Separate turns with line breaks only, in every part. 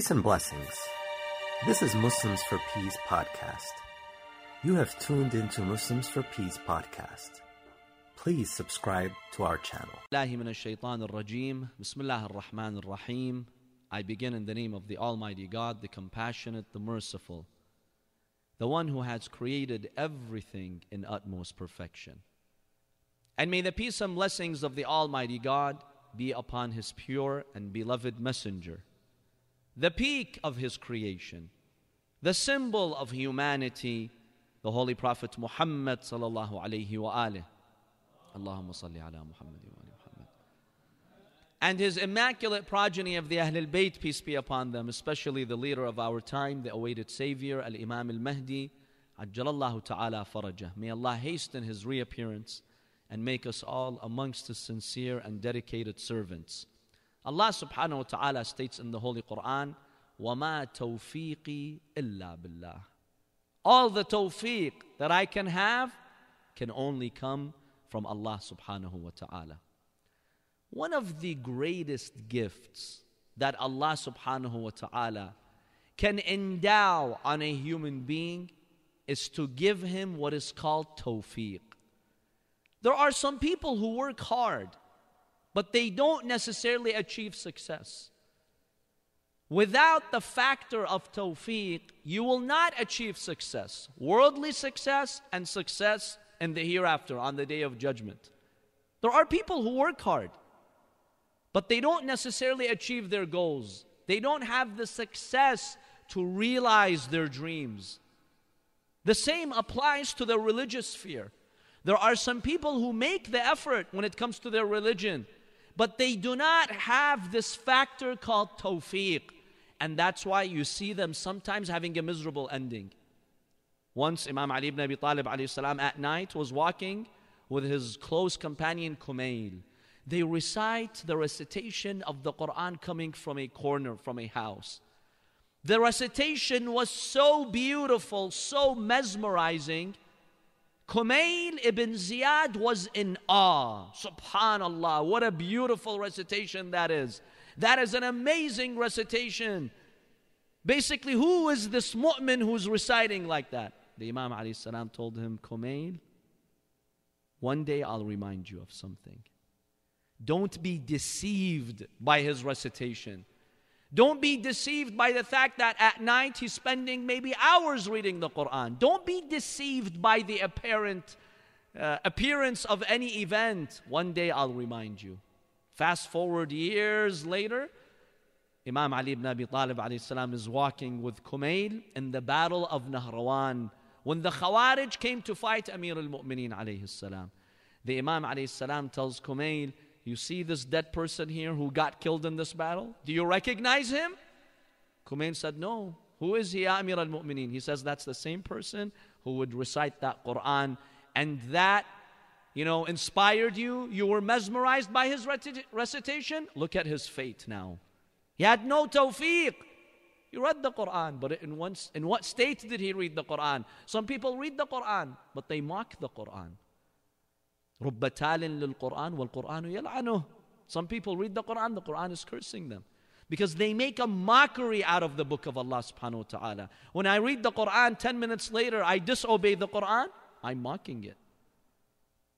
Peace and blessings. This is Muslims for Peace podcast. You have tuned into Muslims for Peace podcast. Please subscribe to our channel.
Bismillah ar-Rahman ar-Rahim. I begin in the name of the Almighty God, the Compassionate, the Merciful, the one who has created everything in utmost perfection. And may the peace and blessings of the Almighty God be upon his pure and beloved messenger the peak of His creation, the symbol of humanity, the Holy Prophet Muhammad sallallahu alayhi wa alih. Allahumma salli ala Muhammad wa Muhammad. And his immaculate progeny of the Ahlul Bayt, peace be upon them, especially the leader of our time, the awaited Savior, Al Imam Al Mahdi, Ajjalallahu Ta'ala Farajah. May Allah hasten his reappearance and make us all amongst his sincere and dedicated servants. Allah subhanahu wa ta'ala states in the Holy Quran, وَمَا تَوْفِيقِي إِلَّا بِاللَّهِ All the tawfiq that I can have can only come from Allah subhanahu wa ta'ala. One of the greatest gifts that Allah subhanahu wa ta'ala can endow on a human being is to give him what is called tawfiq. There are some people who work hard, but they don't necessarily achieve success. Without the factor of tawfiq, you will not achieve success, worldly success and success in the hereafter on the day of judgment. There are people who work hard, but they don't necessarily achieve their goals. They don't have the success to realize their dreams. The same applies to the religious sphere. There are some people who make the effort when it comes to their religion, but they do not have this factor called tawfiq. And that's why you see them sometimes having a miserable ending. Once Imam Ali ibn Abi Talib salam, at night was walking with his close companion Kumail. They recite the recitation of the Quran coming from a corner, from a house. The recitation was so beautiful, so mesmerizing. Kumail ibn Ziyad was in awe. Subhanallah, what a beautiful recitation that is. That is an amazing recitation. Basically, who is this mu'min who's reciting like that? The Imam salam told him, Kumail, one day I'll remind you of something. Don't be deceived by his recitation. Don't be deceived by the fact that at night he's spending maybe hours reading the Quran. Don't be deceived by the apparent uh, appearance of any event. One day I'll remind you. Fast forward years later, Imam Ali ibn Abi Talib salam, is walking with Kumail in the battle of Nahrawan when the Khawarij came to fight Amir al-Mu'mineen. The Imam salam tells Kumail, you see this dead person here who got killed in this battle? Do you recognize him? Kumail said, no. Who is he, Amir al-Mu'mineen? He says, that's the same person who would recite that Quran and that you know, inspired you, you were mesmerized by his recitation, look at his fate now. He had no tawfiq. He read the Quran, but in, once, in what state did he read the Quran? Some people read the Quran, but they mock the Quran. رب تال للقرآن والقرآن يلعنه. Some people read the Quran, the Quran is cursing them. Because they make a mockery out of the book of Allah subhanahu wa ta'ala. When I read the Quran, 10 minutes later, I disobey the Quran, I'm mocking it.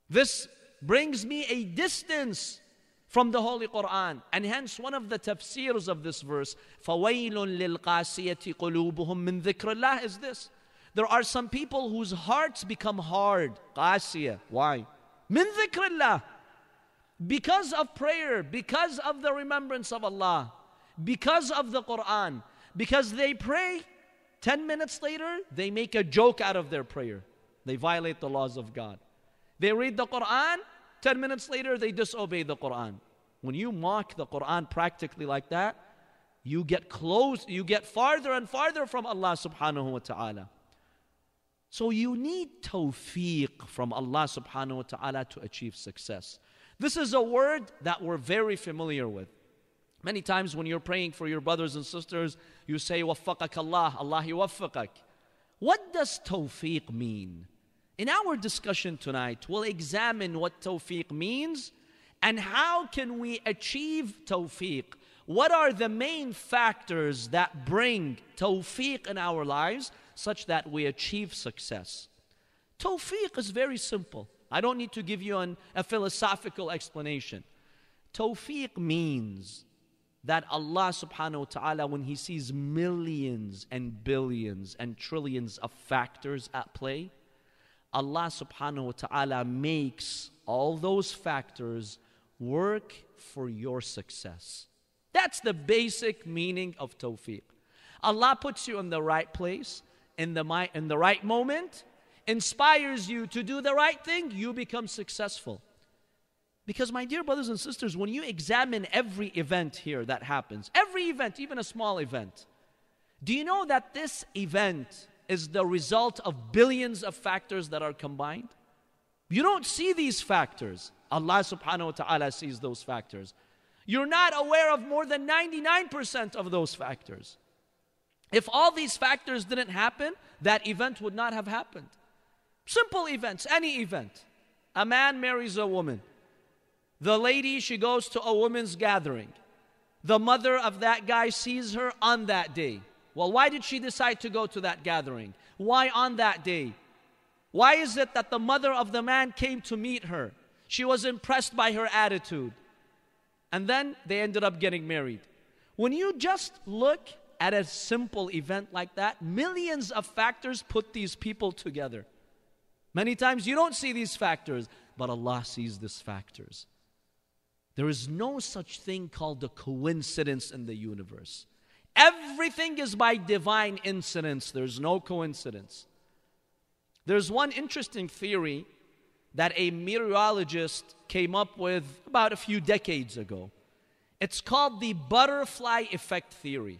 This brings me a distance from the Holy Quran. And hence, one of the tafsirs of this verse, فَوَيْلٌ لِلْقَاسِيَةِ قُلُوبُهُم مِّن ذِكْرِ اللَّهِ is this. There are some people whose hearts become hard. قاسية. Why? Min dhikrillah. Because of prayer, because of the remembrance of Allah, because of the Quran, because they pray, 10 minutes later, they make a joke out of their prayer. They violate the laws of God. They read the Quran, 10 minutes later, they disobey the Quran. When you mock the Quran practically like that, you get close, you get farther and farther from Allah subhanahu wa ta'ala. So you need tawfiq from Allah subhanahu wa ta'ala to achieve success. This is a word that we're very familiar with. Many times when you're praying for your brothers and sisters, you say, Waffaqak Allah, Allah yuwaffaqak. What does tawfiq mean? In our discussion tonight, we'll examine what tawfiq means and how can we achieve tawfiq. What are the main factors that bring tawfiq in our lives such that we achieve success? Tawfiq is very simple. I don't need to give you an, a philosophical explanation. Tawfiq means that Allah subhanahu wa ta'ala, when He sees millions and billions and trillions of factors at play, Allah subhanahu wa ta'ala makes all those factors work for your success. That's the basic meaning of tawfiq. Allah puts you in the right place, in the, in the right moment, inspires you to do the right thing, you become successful. Because, my dear brothers and sisters, when you examine every event here that happens, every event, even a small event, do you know that this event is the result of billions of factors that are combined? You don't see these factors. Allah subhanahu wa ta'ala sees those factors. You're not aware of more than 99% of those factors. If all these factors didn't happen, that event would not have happened. Simple events, any event. A man marries a woman. The lady, she goes to a woman's gathering. The mother of that guy sees her on that day. Well, why did she decide to go to that gathering? Why on that day? Why is it that the mother of the man came to meet her? She was impressed by her attitude. And then they ended up getting married. When you just look at a simple event like that, millions of factors put these people together. Many times you don't see these factors, but Allah sees these factors. There is no such thing called a coincidence in the universe. Everything is by divine incidence, there's no coincidence. There's one interesting theory that a meteorologist came up with about a few decades ago. It's called the butterfly effect theory.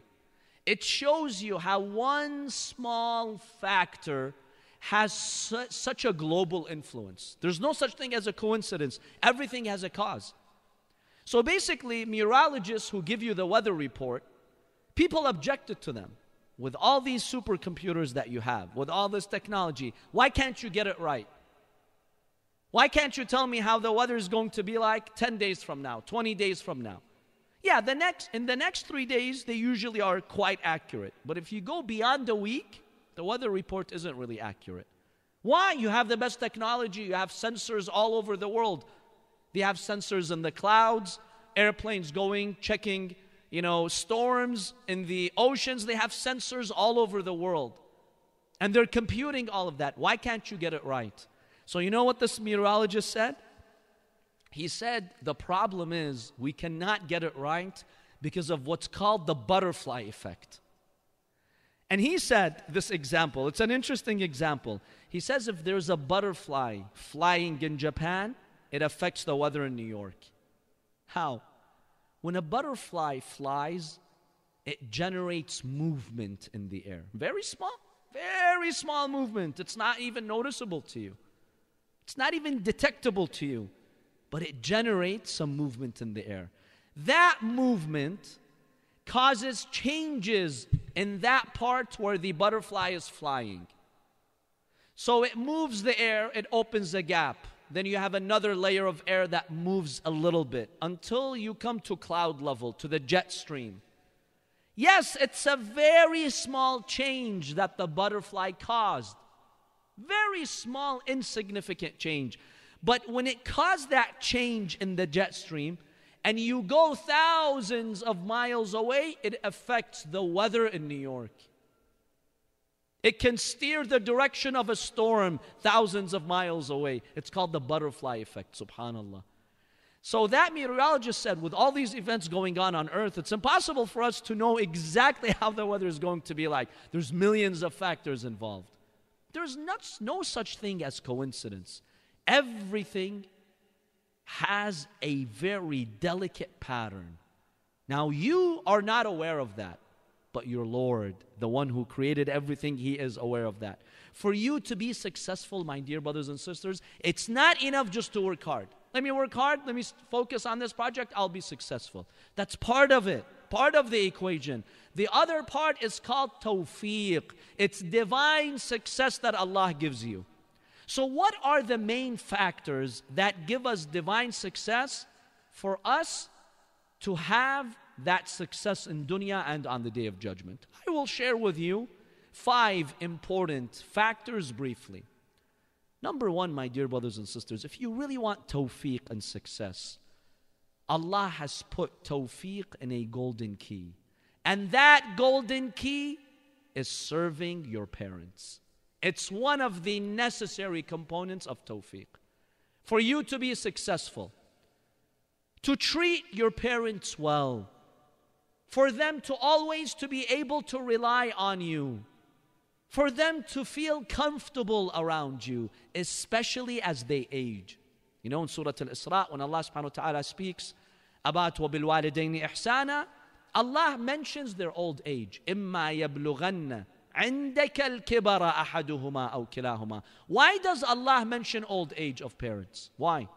It shows you how one small factor has su- such a global influence. There's no such thing as a coincidence, everything has a cause. So basically, meteorologists who give you the weather report, people objected to them. With all these supercomputers that you have, with all this technology, why can't you get it right? Why can't you tell me how the weather is going to be like 10 days from now, 20 days from now? Yeah, the next in the next 3 days they usually are quite accurate. But if you go beyond a week, the weather report isn't really accurate. Why? You have the best technology, you have sensors all over the world. They have sensors in the clouds, airplanes going, checking, you know, storms in the oceans. They have sensors all over the world. And they're computing all of that. Why can't you get it right? So, you know what this meteorologist said? He said the problem is we cannot get it right because of what's called the butterfly effect. And he said this example, it's an interesting example. He says if there's a butterfly flying in Japan, it affects the weather in New York. How? When a butterfly flies, it generates movement in the air. Very small, very small movement. It's not even noticeable to you, it's not even detectable to you, but it generates some movement in the air. That movement causes changes in that part where the butterfly is flying. So it moves the air, it opens a gap then you have another layer of air that moves a little bit until you come to cloud level, to the jet stream. Yes, it's a very small change that the butterfly caused. Very small, insignificant change. But when it caused that change in the jet stream, and you go thousands of miles away, it affects the weather in New York. It can steer the direction of a storm thousands of miles away. It's called the butterfly effect, subhanAllah. So that meteorologist said, with all these events going on on Earth, it's impossible for us to know exactly how the weather is going to be like. There's millions of factors involved. There's not, no such thing as coincidence. Everything has a very delicate pattern. Now, you are not aware of that but your Lord, the one who created everything, He is aware of that. For you to be successful, my dear brothers and sisters, it's not enough just to work hard. Let me work hard, let me focus on this project, I'll be successful. That's part of it, part of the equation. The other part is called tawfiq, it's divine success that Allah gives you. So, what are the main factors that give us divine success for us to have that success in dunya and on the day of judgment. I will share with you five important factors briefly. Number one, my dear brothers and sisters, if you really want tawfiq and success, Allah has put tawfiq in a golden key. And that golden key is serving your parents. It's one of the necessary components of tawfiq. For you to be successful, to treat your parents well, for them to always to be able to rely on you, for them to feel comfortable around you, especially as they age. You know, in Surah Al Isra, when Allah subhanahu wa ta'ala speaks about وَبِالْوَالِدَيْنِ إِحْسَانًا, Allah mentions their old age. إِمَّا يَبْلُغَنَّ عندك الكبر أحدهما أو كلاهما. Why does Allah mention old age of parents? Why?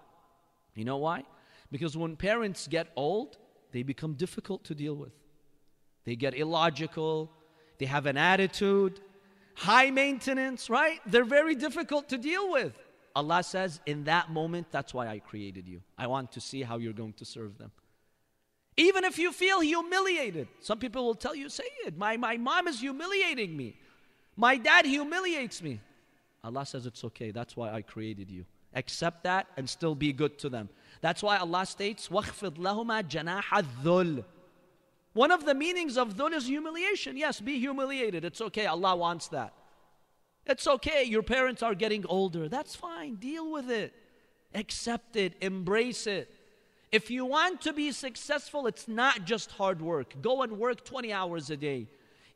You know why? Because when parents get old, they become difficult to deal with. They get illogical, they have an attitude, high maintenance, right? They're very difficult to deal with. Allah says, in that moment, that's why I created you. I want to see how you're going to serve them. Even if you feel humiliated, some people will tell you, say it. My, my mom is humiliating me. My dad humiliates me. Allah says, it's okay. That's why I created you. Accept that and still be good to them. That's why Allah states, وَخْفِضْ لَهُمَا جَنَاحَ الذُّلِّ one of the meanings of dhul is humiliation. Yes, be humiliated. It's okay. Allah wants that. It's okay. Your parents are getting older. That's fine. Deal with it. Accept it. Embrace it. If you want to be successful, it's not just hard work. Go and work 20 hours a day.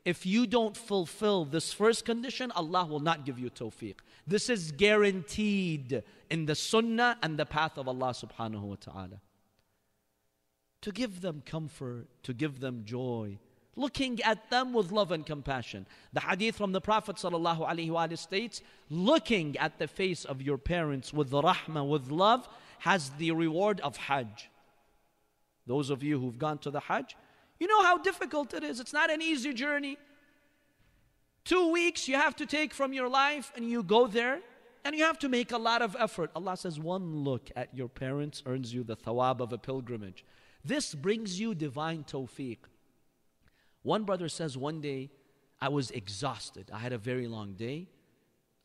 If you don't fulfill this first condition, Allah will not give you tawfiq. This is guaranteed in the sunnah and the path of Allah subhanahu wa ta'ala to give them comfort, to give them joy, looking at them with love and compassion. The hadith from the Prophet ﷺ states, looking at the face of your parents with rahmah, with love, has the reward of Hajj. Those of you who've gone to the Hajj, you know how difficult it is. It's not an easy journey. Two weeks you have to take from your life and you go there and you have to make a lot of effort. Allah says, one look at your parents earns you the thawab of a pilgrimage. This brings you divine tawfiq. One brother says, One day I was exhausted. I had a very long day.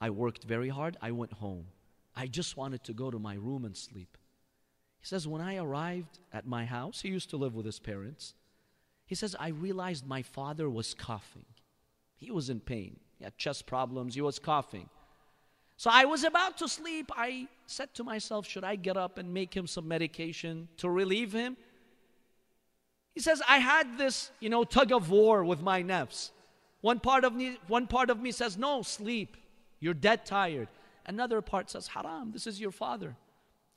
I worked very hard. I went home. I just wanted to go to my room and sleep. He says, When I arrived at my house, he used to live with his parents. He says, I realized my father was coughing. He was in pain. He had chest problems. He was coughing. So I was about to sleep. I said to myself, Should I get up and make him some medication to relieve him? He says, I had this, you know, tug of war with my nafs. One part of me, one part of me says, No, sleep. You're dead tired. Another part says, Haram, this is your father.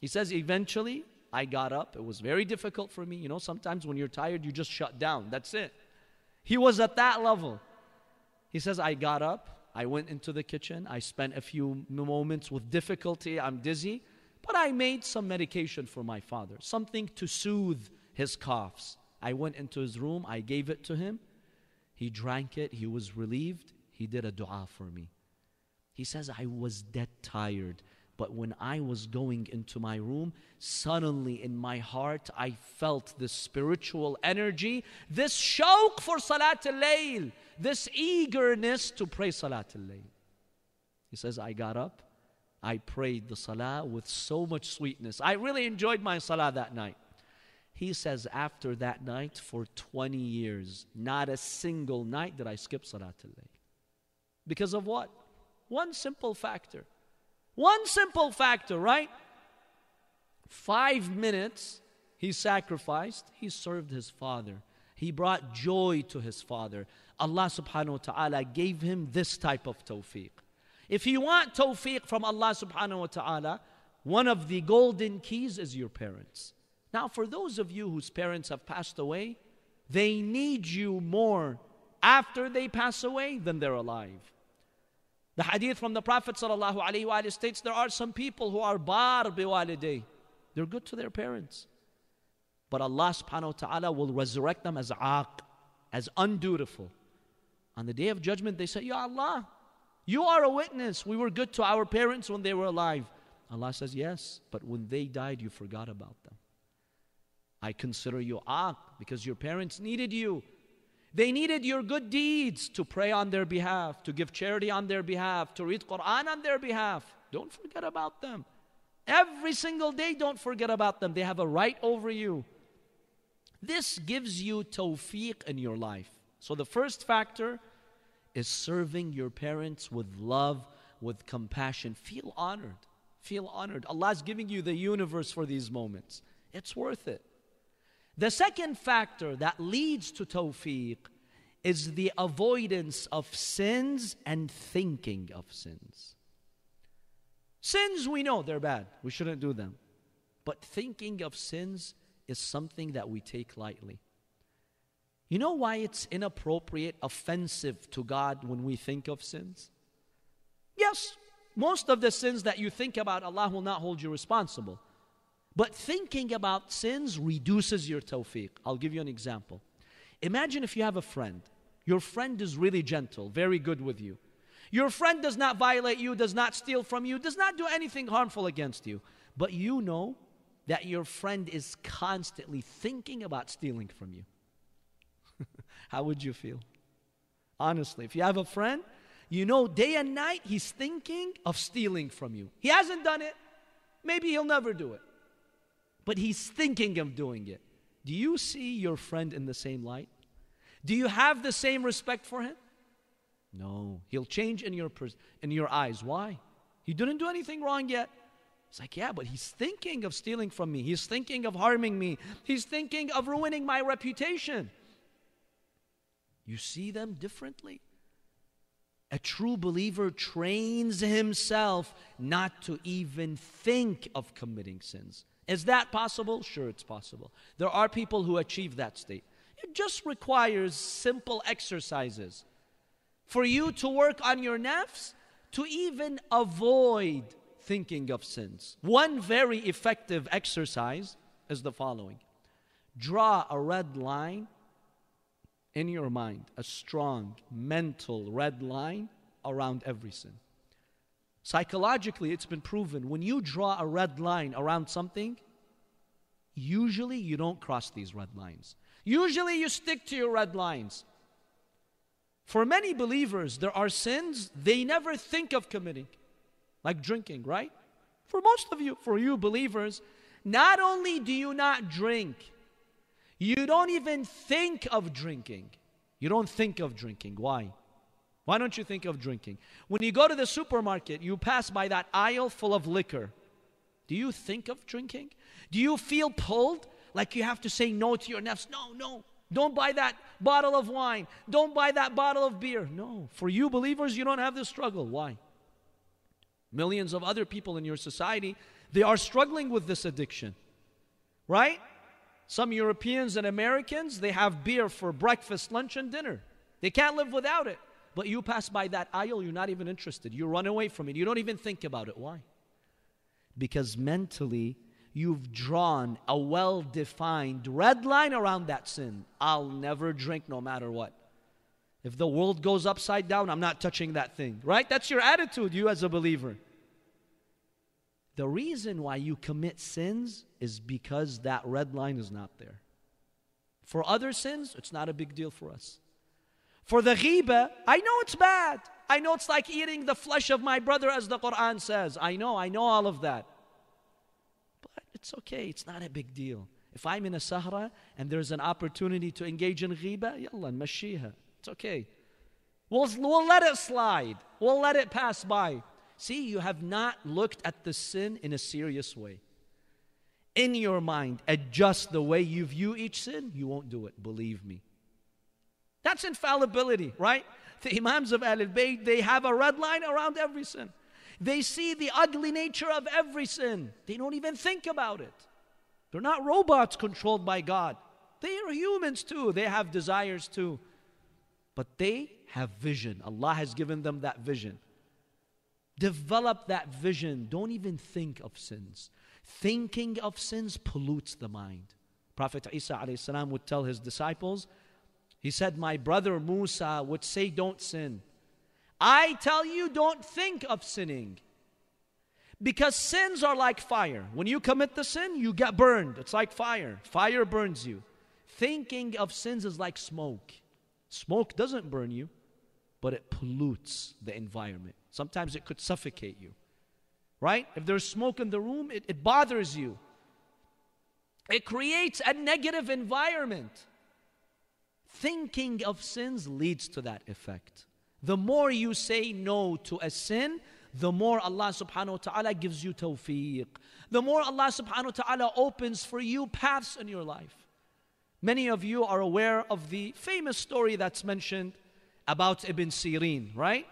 He says, Eventually, I got up. It was very difficult for me. You know, sometimes when you're tired, you just shut down. That's it. He was at that level. He says, I got up. I went into the kitchen. I spent a few moments with difficulty. I'm dizzy. But I made some medication for my father, something to soothe his coughs. I went into his room, I gave it to him. He drank it, he was relieved. He did a dua for me. He says, I was dead tired. But when I was going into my room, suddenly in my heart, I felt this spiritual energy, this shawq for Salat al Layl, this eagerness to pray Salat al Layl. He says, I got up, I prayed the Salah with so much sweetness. I really enjoyed my Salah that night. He says, after that night, for 20 years, not a single night did I skip Salat al Layl. Because of what? One simple factor. One simple factor, right? Five minutes he sacrificed, he served his father. He brought joy to his father. Allah subhanahu wa ta'ala gave him this type of tawfiq. If you want tawfiq from Allah subhanahu wa ta'ala, one of the golden keys is your parents. Now, for those of you whose parents have passed away, they need you more after they pass away than they're alive. The hadith from the Prophet ﷺ states there are some people who are bar biwaliday. They're good to their parents. But Allah subhanahu wa ta'ala will resurrect them as aq, as undutiful. On the day of judgment, they say, Ya Allah, you are a witness. We were good to our parents when they were alive. Allah says, Yes, but when they died, you forgot about them. I consider you aq because your parents needed you. They needed your good deeds to pray on their behalf, to give charity on their behalf, to read Quran on their behalf. Don't forget about them. Every single day, don't forget about them. They have a right over you. This gives you tawfiq in your life. So, the first factor is serving your parents with love, with compassion. Feel honored. Feel honored. Allah is giving you the universe for these moments. It's worth it. The second factor that leads to tawfiq is the avoidance of sins and thinking of sins. Sins, we know they're bad. We shouldn't do them. But thinking of sins is something that we take lightly. You know why it's inappropriate, offensive to God when we think of sins? Yes, most of the sins that you think about, Allah will not hold you responsible. But thinking about sins reduces your tawfiq. I'll give you an example. Imagine if you have a friend. Your friend is really gentle, very good with you. Your friend does not violate you, does not steal from you, does not do anything harmful against you. But you know that your friend is constantly thinking about stealing from you. How would you feel? Honestly, if you have a friend, you know day and night he's thinking of stealing from you. He hasn't done it. Maybe he'll never do it. But he's thinking of doing it. Do you see your friend in the same light? Do you have the same respect for him? No. He'll change in your, in your eyes. Why? He didn't do anything wrong yet. It's like, yeah, but he's thinking of stealing from me. He's thinking of harming me. He's thinking of ruining my reputation. You see them differently. A true believer trains himself not to even think of committing sins. Is that possible? Sure, it's possible. There are people who achieve that state. It just requires simple exercises for you to work on your nafs to even avoid thinking of sins. One very effective exercise is the following draw a red line in your mind, a strong mental red line around every sin. Psychologically, it's been proven when you draw a red line around something, usually you don't cross these red lines. Usually you stick to your red lines. For many believers, there are sins they never think of committing, like drinking, right? For most of you, for you believers, not only do you not drink, you don't even think of drinking. You don't think of drinking. Why? Why don't you think of drinking? When you go to the supermarket, you pass by that aisle full of liquor. Do you think of drinking? Do you feel pulled like you have to say no to your nafs? No, no. Don't buy that bottle of wine. Don't buy that bottle of beer. No. For you believers, you don't have this struggle. Why? Millions of other people in your society, they are struggling with this addiction. Right? Some Europeans and Americans, they have beer for breakfast, lunch, and dinner. They can't live without it. But you pass by that aisle, you're not even interested. You run away from it. You don't even think about it. Why? Because mentally, you've drawn a well defined red line around that sin. I'll never drink no matter what. If the world goes upside down, I'm not touching that thing. Right? That's your attitude, you as a believer. The reason why you commit sins is because that red line is not there. For other sins, it's not a big deal for us. For the ghiba, I know it's bad. I know it's like eating the flesh of my brother, as the Quran says. I know, I know all of that. But it's okay, it's not a big deal. If I'm in a sahara and there's an opportunity to engage in ghiba, yalla, mashiha. It's okay. We'll, we'll let it slide. We'll let it pass by. See, you have not looked at the sin in a serious way. In your mind, adjust the way you view each sin, you won't do it, believe me. That's infallibility, right? The Imams of Ahl Bayt, they have a red line around every sin. They see the ugly nature of every sin. They don't even think about it. They're not robots controlled by God. They are humans too. They have desires too. But they have vision. Allah has given them that vision. Develop that vision. Don't even think of sins. Thinking of sins pollutes the mind. Prophet Isa would tell his disciples, he said, My brother Musa would say, Don't sin. I tell you, don't think of sinning. Because sins are like fire. When you commit the sin, you get burned. It's like fire. Fire burns you. Thinking of sins is like smoke. Smoke doesn't burn you, but it pollutes the environment. Sometimes it could suffocate you. Right? If there's smoke in the room, it, it bothers you. It creates a negative environment. Thinking of sins leads to that effect. The more you say no to a sin, the more Allah subhanahu wa ta'ala gives you tawfiq. The more Allah subhanahu wa ta'ala opens for you paths in your life. Many of you are aware of the famous story that's mentioned about Ibn Sirin, right?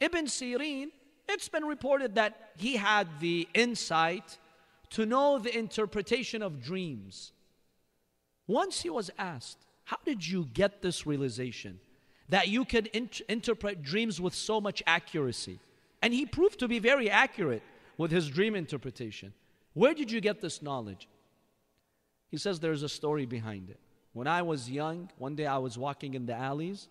Ibn Sirin, it's been reported that he had the insight to know the interpretation of dreams. Once he was asked, How did you get this realization that you could interpret dreams with so much accuracy? And he proved to be very accurate with his dream interpretation. Where did you get this knowledge? He says there's a story behind it. When I was young, one day I was walking in the alleys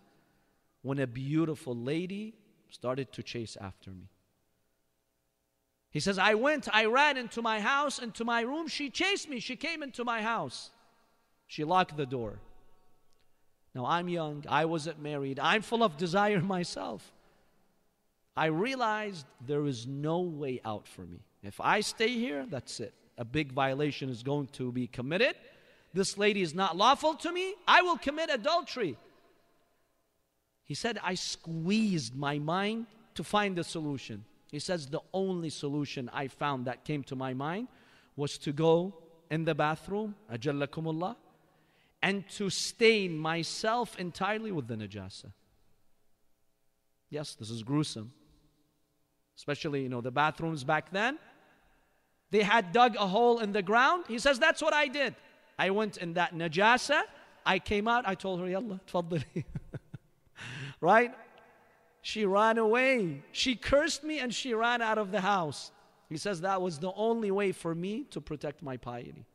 when a beautiful lady started to chase after me. He says, I went, I ran into my house, into my room. She chased me. She came into my house. She locked the door. Now I'm young, I wasn't married, I'm full of desire myself. I realized there is no way out for me. If I stay here, that's it. A big violation is going to be committed. This lady is not lawful to me. I will commit adultery. He said, I squeezed my mind to find the solution. He says, the only solution I found that came to my mind was to go in the bathroom, ajallakumullah, and to stain myself entirely with the najasa. Yes, this is gruesome especially, you know, the bathrooms back then. They had dug a hole in the ground. He says, That's what I did. I went in that najasa. I came out. I told her, Yallah, tfaddali. right? She ran away. She cursed me and she ran out of the house. He says that was the only way for me to protect my piety.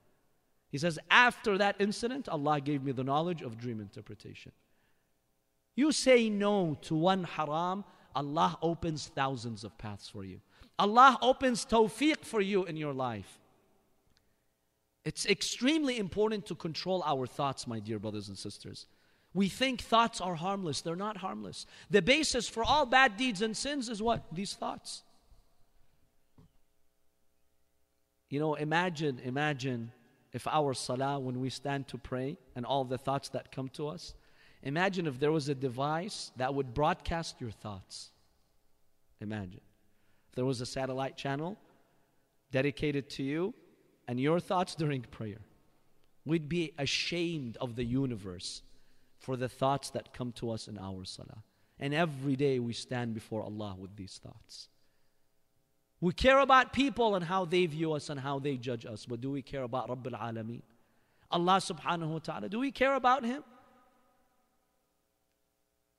He says, after that incident, Allah gave me the knowledge of dream interpretation. You say no to one haram, Allah opens thousands of paths for you. Allah opens tawfiq for you in your life. It's extremely important to control our thoughts, my dear brothers and sisters. We think thoughts are harmless. They're not harmless. The basis for all bad deeds and sins is what? These thoughts. You know, imagine, imagine if our salah, when we stand to pray, and all the thoughts that come to us, Imagine if there was a device that would broadcast your thoughts. Imagine. If there was a satellite channel dedicated to you and your thoughts during prayer. We'd be ashamed of the universe for the thoughts that come to us in our salah. And every day we stand before Allah with these thoughts. We care about people and how they view us and how they judge us, but do we care about Rabbil Alameen? Allah subhanahu wa ta'ala, do we care about Him?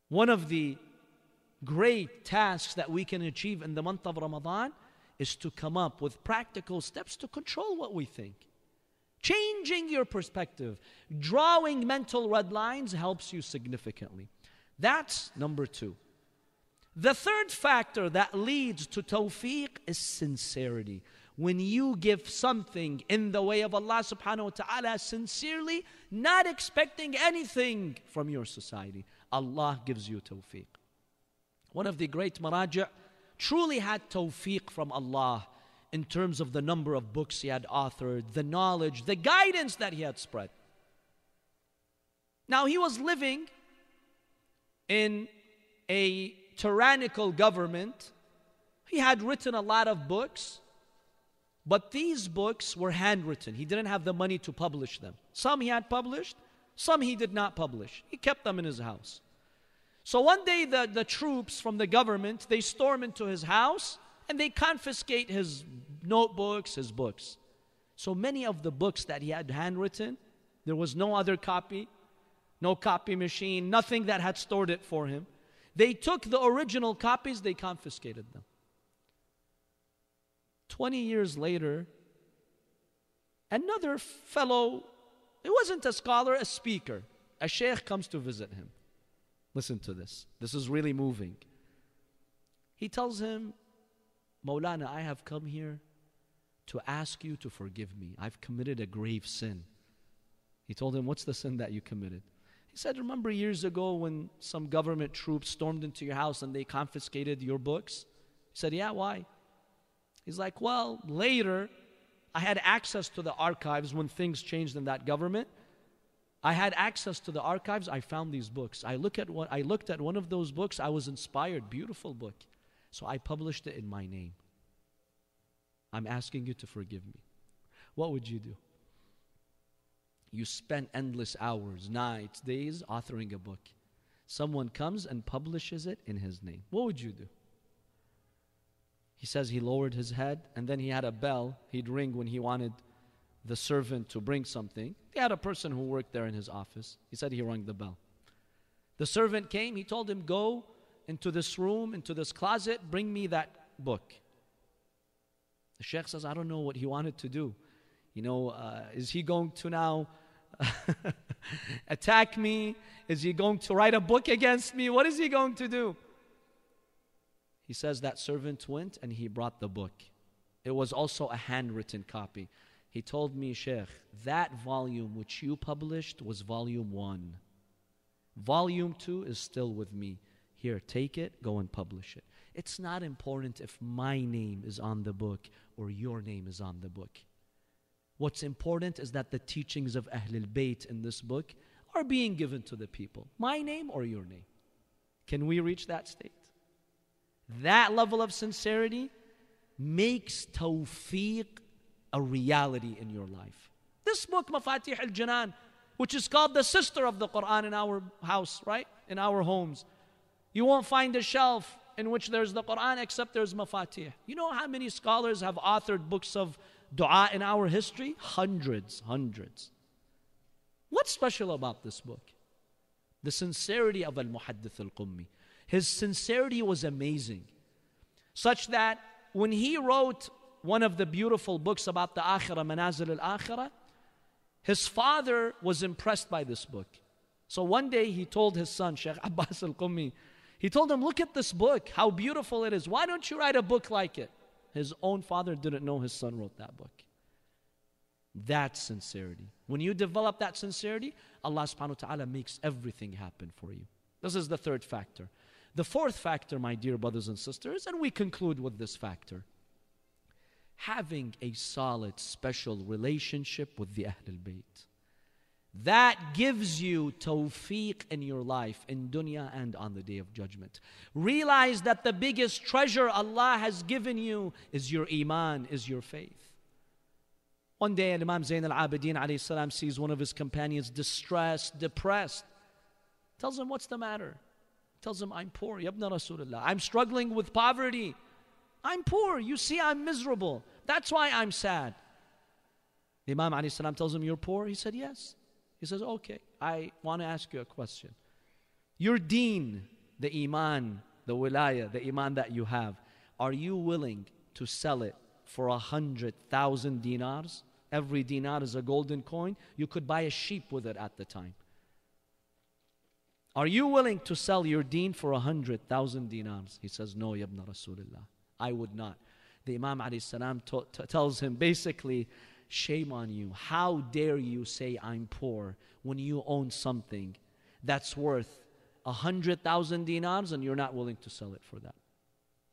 One of the great tasks that we can achieve in the month of Ramadan is to come up with practical steps to control what we think. Changing your perspective, drawing mental red lines helps you significantly. That's number two. The third factor that leads to tawfiq is sincerity. When you give something in the way of Allah subhanahu wa ta'ala sincerely, not expecting anything from your society. Allah gives you tawfiq. One of the great maraja truly had tawfiq from Allah in terms of the number of books he had authored, the knowledge, the guidance that he had spread. Now, he was living in a tyrannical government. He had written a lot of books, but these books were handwritten. He didn't have the money to publish them. Some he had published, some he did not publish. He kept them in his house. So one day the, the troops from the government, they storm into his house and they confiscate his notebooks, his books. So many of the books that he had handwritten, there was no other copy, no copy machine, nothing that had stored it for him. They took the original copies, they confiscated them. 20 years later, another fellow it wasn't a scholar, a speaker. A sheikh comes to visit him. Listen to this. This is really moving. He tells him, Maulana, I have come here to ask you to forgive me. I've committed a grave sin. He told him, What's the sin that you committed? Said, Remember years ago when some government troops stormed into your house and they confiscated your books? He said, Yeah, why? He's like, Well, later, I had access to the archives when things changed in that government. I had access to the archives. I found these books. I look at one, I looked at one of those books. I was inspired. Beautiful book. So I published it in my name. I'm asking you to forgive me. What would you do? You spend endless hours, nights, days authoring a book. Someone comes and publishes it in his name. What would you do? He says he lowered his head and then he had a bell he'd ring when he wanted the servant to bring something. He had a person who worked there in his office. He said he rang the bell. The servant came, he told him, Go into this room, into this closet, bring me that book. The sheikh says, I don't know what he wanted to do. You know, uh, is he going to now attack me? Is he going to write a book against me? What is he going to do? He says that servant went and he brought the book. It was also a handwritten copy. He told me, Sheikh, that volume which you published was volume one. Volume two is still with me. Here, take it, go and publish it. It's not important if my name is on the book or your name is on the book. What's important is that the teachings of Ahlul Bayt in this book are being given to the people. My name or your name. Can we reach that state? That level of sincerity makes tawfiq a reality in your life. This book, Mafatih al Jinan, which is called the sister of the Quran in our house, right? In our homes. You won't find a shelf in which there's the Quran except there's Mafatih. You know how many scholars have authored books of dua in our history? Hundreds, hundreds. What's special about this book? The sincerity of Al Muhaddith al Qummi. His sincerity was amazing, such that when he wrote one of the beautiful books about the Akhirah, Manazil al Akhirah, his father was impressed by this book. So one day he told his son, Sheikh Abbas al Qummi, he told him, Look at this book, how beautiful it is. Why don't you write a book like it? His own father didn't know his son wrote that book. That's sincerity. When you develop that sincerity, Allah subhanahu wa ta'ala makes everything happen for you. This is the third factor. The fourth factor, my dear brothers and sisters, and we conclude with this factor having a solid, special relationship with the Ahlul Bayt. That gives you tawfiq in your life, in dunya and on the day of judgment. Realize that the biggest treasure Allah has given you is your iman, is your faith. One day, Imam Zain al Abidin salam sees one of his companions distressed, depressed. Tells him, What's the matter? Tells him, I'm poor, Yabna Rasulullah. I'm struggling with poverty. I'm poor. You see, I'm miserable. That's why I'm sad. The Imam salam tells him, You're poor? He said, Yes. He says, Okay, I want to ask you a question. Your deen, the Iman, the wilayah, the Iman that you have, are you willing to sell it for a hundred thousand dinars? Every dinar is a golden coin. You could buy a sheep with it at the time. Are you willing to sell your deen for a hundred thousand dinars? He says, No, Yabna Rasulullah. I would not. The Imam salam t- t- tells him basically, Shame on you. How dare you say I'm poor when you own something that's worth a hundred thousand dinars and you're not willing to sell it for that?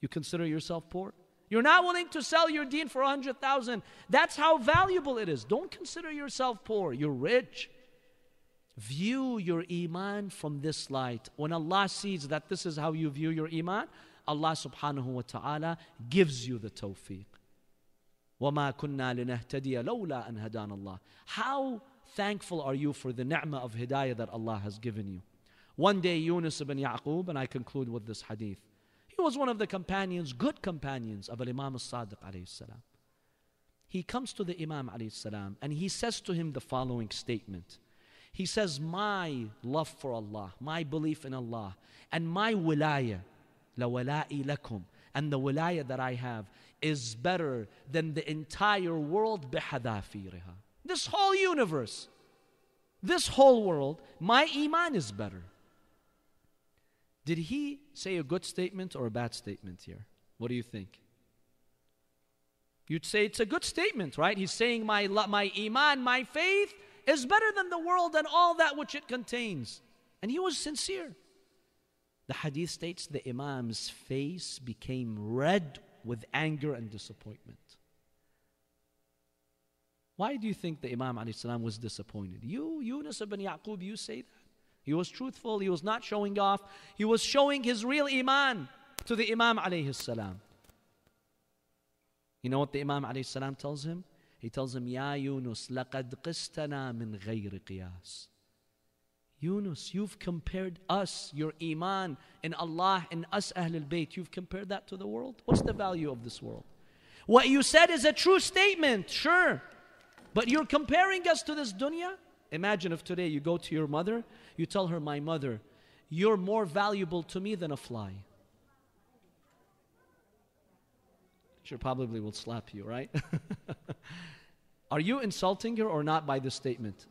You consider yourself poor? You're not willing to sell your deen for a hundred thousand. That's how valuable it is. Don't consider yourself poor. You're rich. View your iman from this light. When Allah sees that this is how you view your iman, Allah subhanahu wa ta'ala gives you the tawfiq. وَمَا كُنَّا لِنَهْتَدِيَ لَوْلَا أَنْ هَدَانَ اللَّهِ How thankful are you for the ni'mah of hidayah that Allah has given you? One day Yunus ibn Yaqub, and I conclude with this hadith. He was one of the companions, good companions of Imam al-Sadiq alayhi salam. He comes to the Imam alayhi salam and he says to him the following statement. He says, My love for Allah, my belief in Allah, and my wilayah, لَوَلَائِي لَكُمْ And the wilayah that I have is better than the entire world بِحَذَافِيرِهَا This whole universe, this whole world, my iman is better. Did he say a good statement or a bad statement here? What do you think? You'd say it's a good statement, right? He's saying, my, my iman, my faith is better than the world and all that which it contains. And he was sincere. The hadith states the Imam's face became red with anger and disappointment. Why do you think the Imam السلام, was disappointed? You, Yunus ibn Yaqub, you say that. He was truthful, he was not showing off, he was showing his real Iman to the Imam alayhi salam. You know what the Imam alayhi salam tells him? He tells him, Ya Yunus, لَقَدْ قِسْتَنَا مِنْ غَيْرِ قِيَاسٍ Yunus, you've compared us, your Iman and Allah and us Ahlul Bayt, you've compared that to the world? What's the value of this world? What you said is a true statement, sure. But you're comparing us to this dunya? Imagine if today you go to your mother, you tell her, My mother, you're more valuable to me than a fly. She probably will slap you, right? Are you insulting her or not by this statement?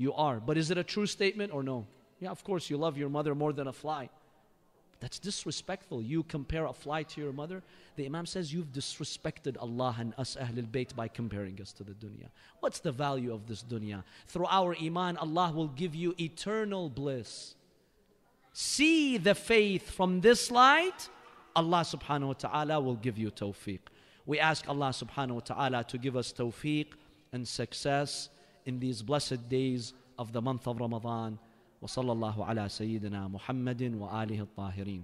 You are. But is it a true statement or no? Yeah, of course, you love your mother more than a fly. That's disrespectful. You compare a fly to your mother. The Imam says you've disrespected Allah and us Ahlul Bayt by comparing us to the dunya. What's the value of this dunya? Through our Iman, Allah will give you eternal bliss. See the faith from this light, Allah subhanahu wa ta'ala will give you tawfiq. We ask Allah subhanahu wa ta'ala to give us tawfiq and success in these blessed days of the month of Ramadan. وصلى الله على سيدنا محمد وآله الطاهرين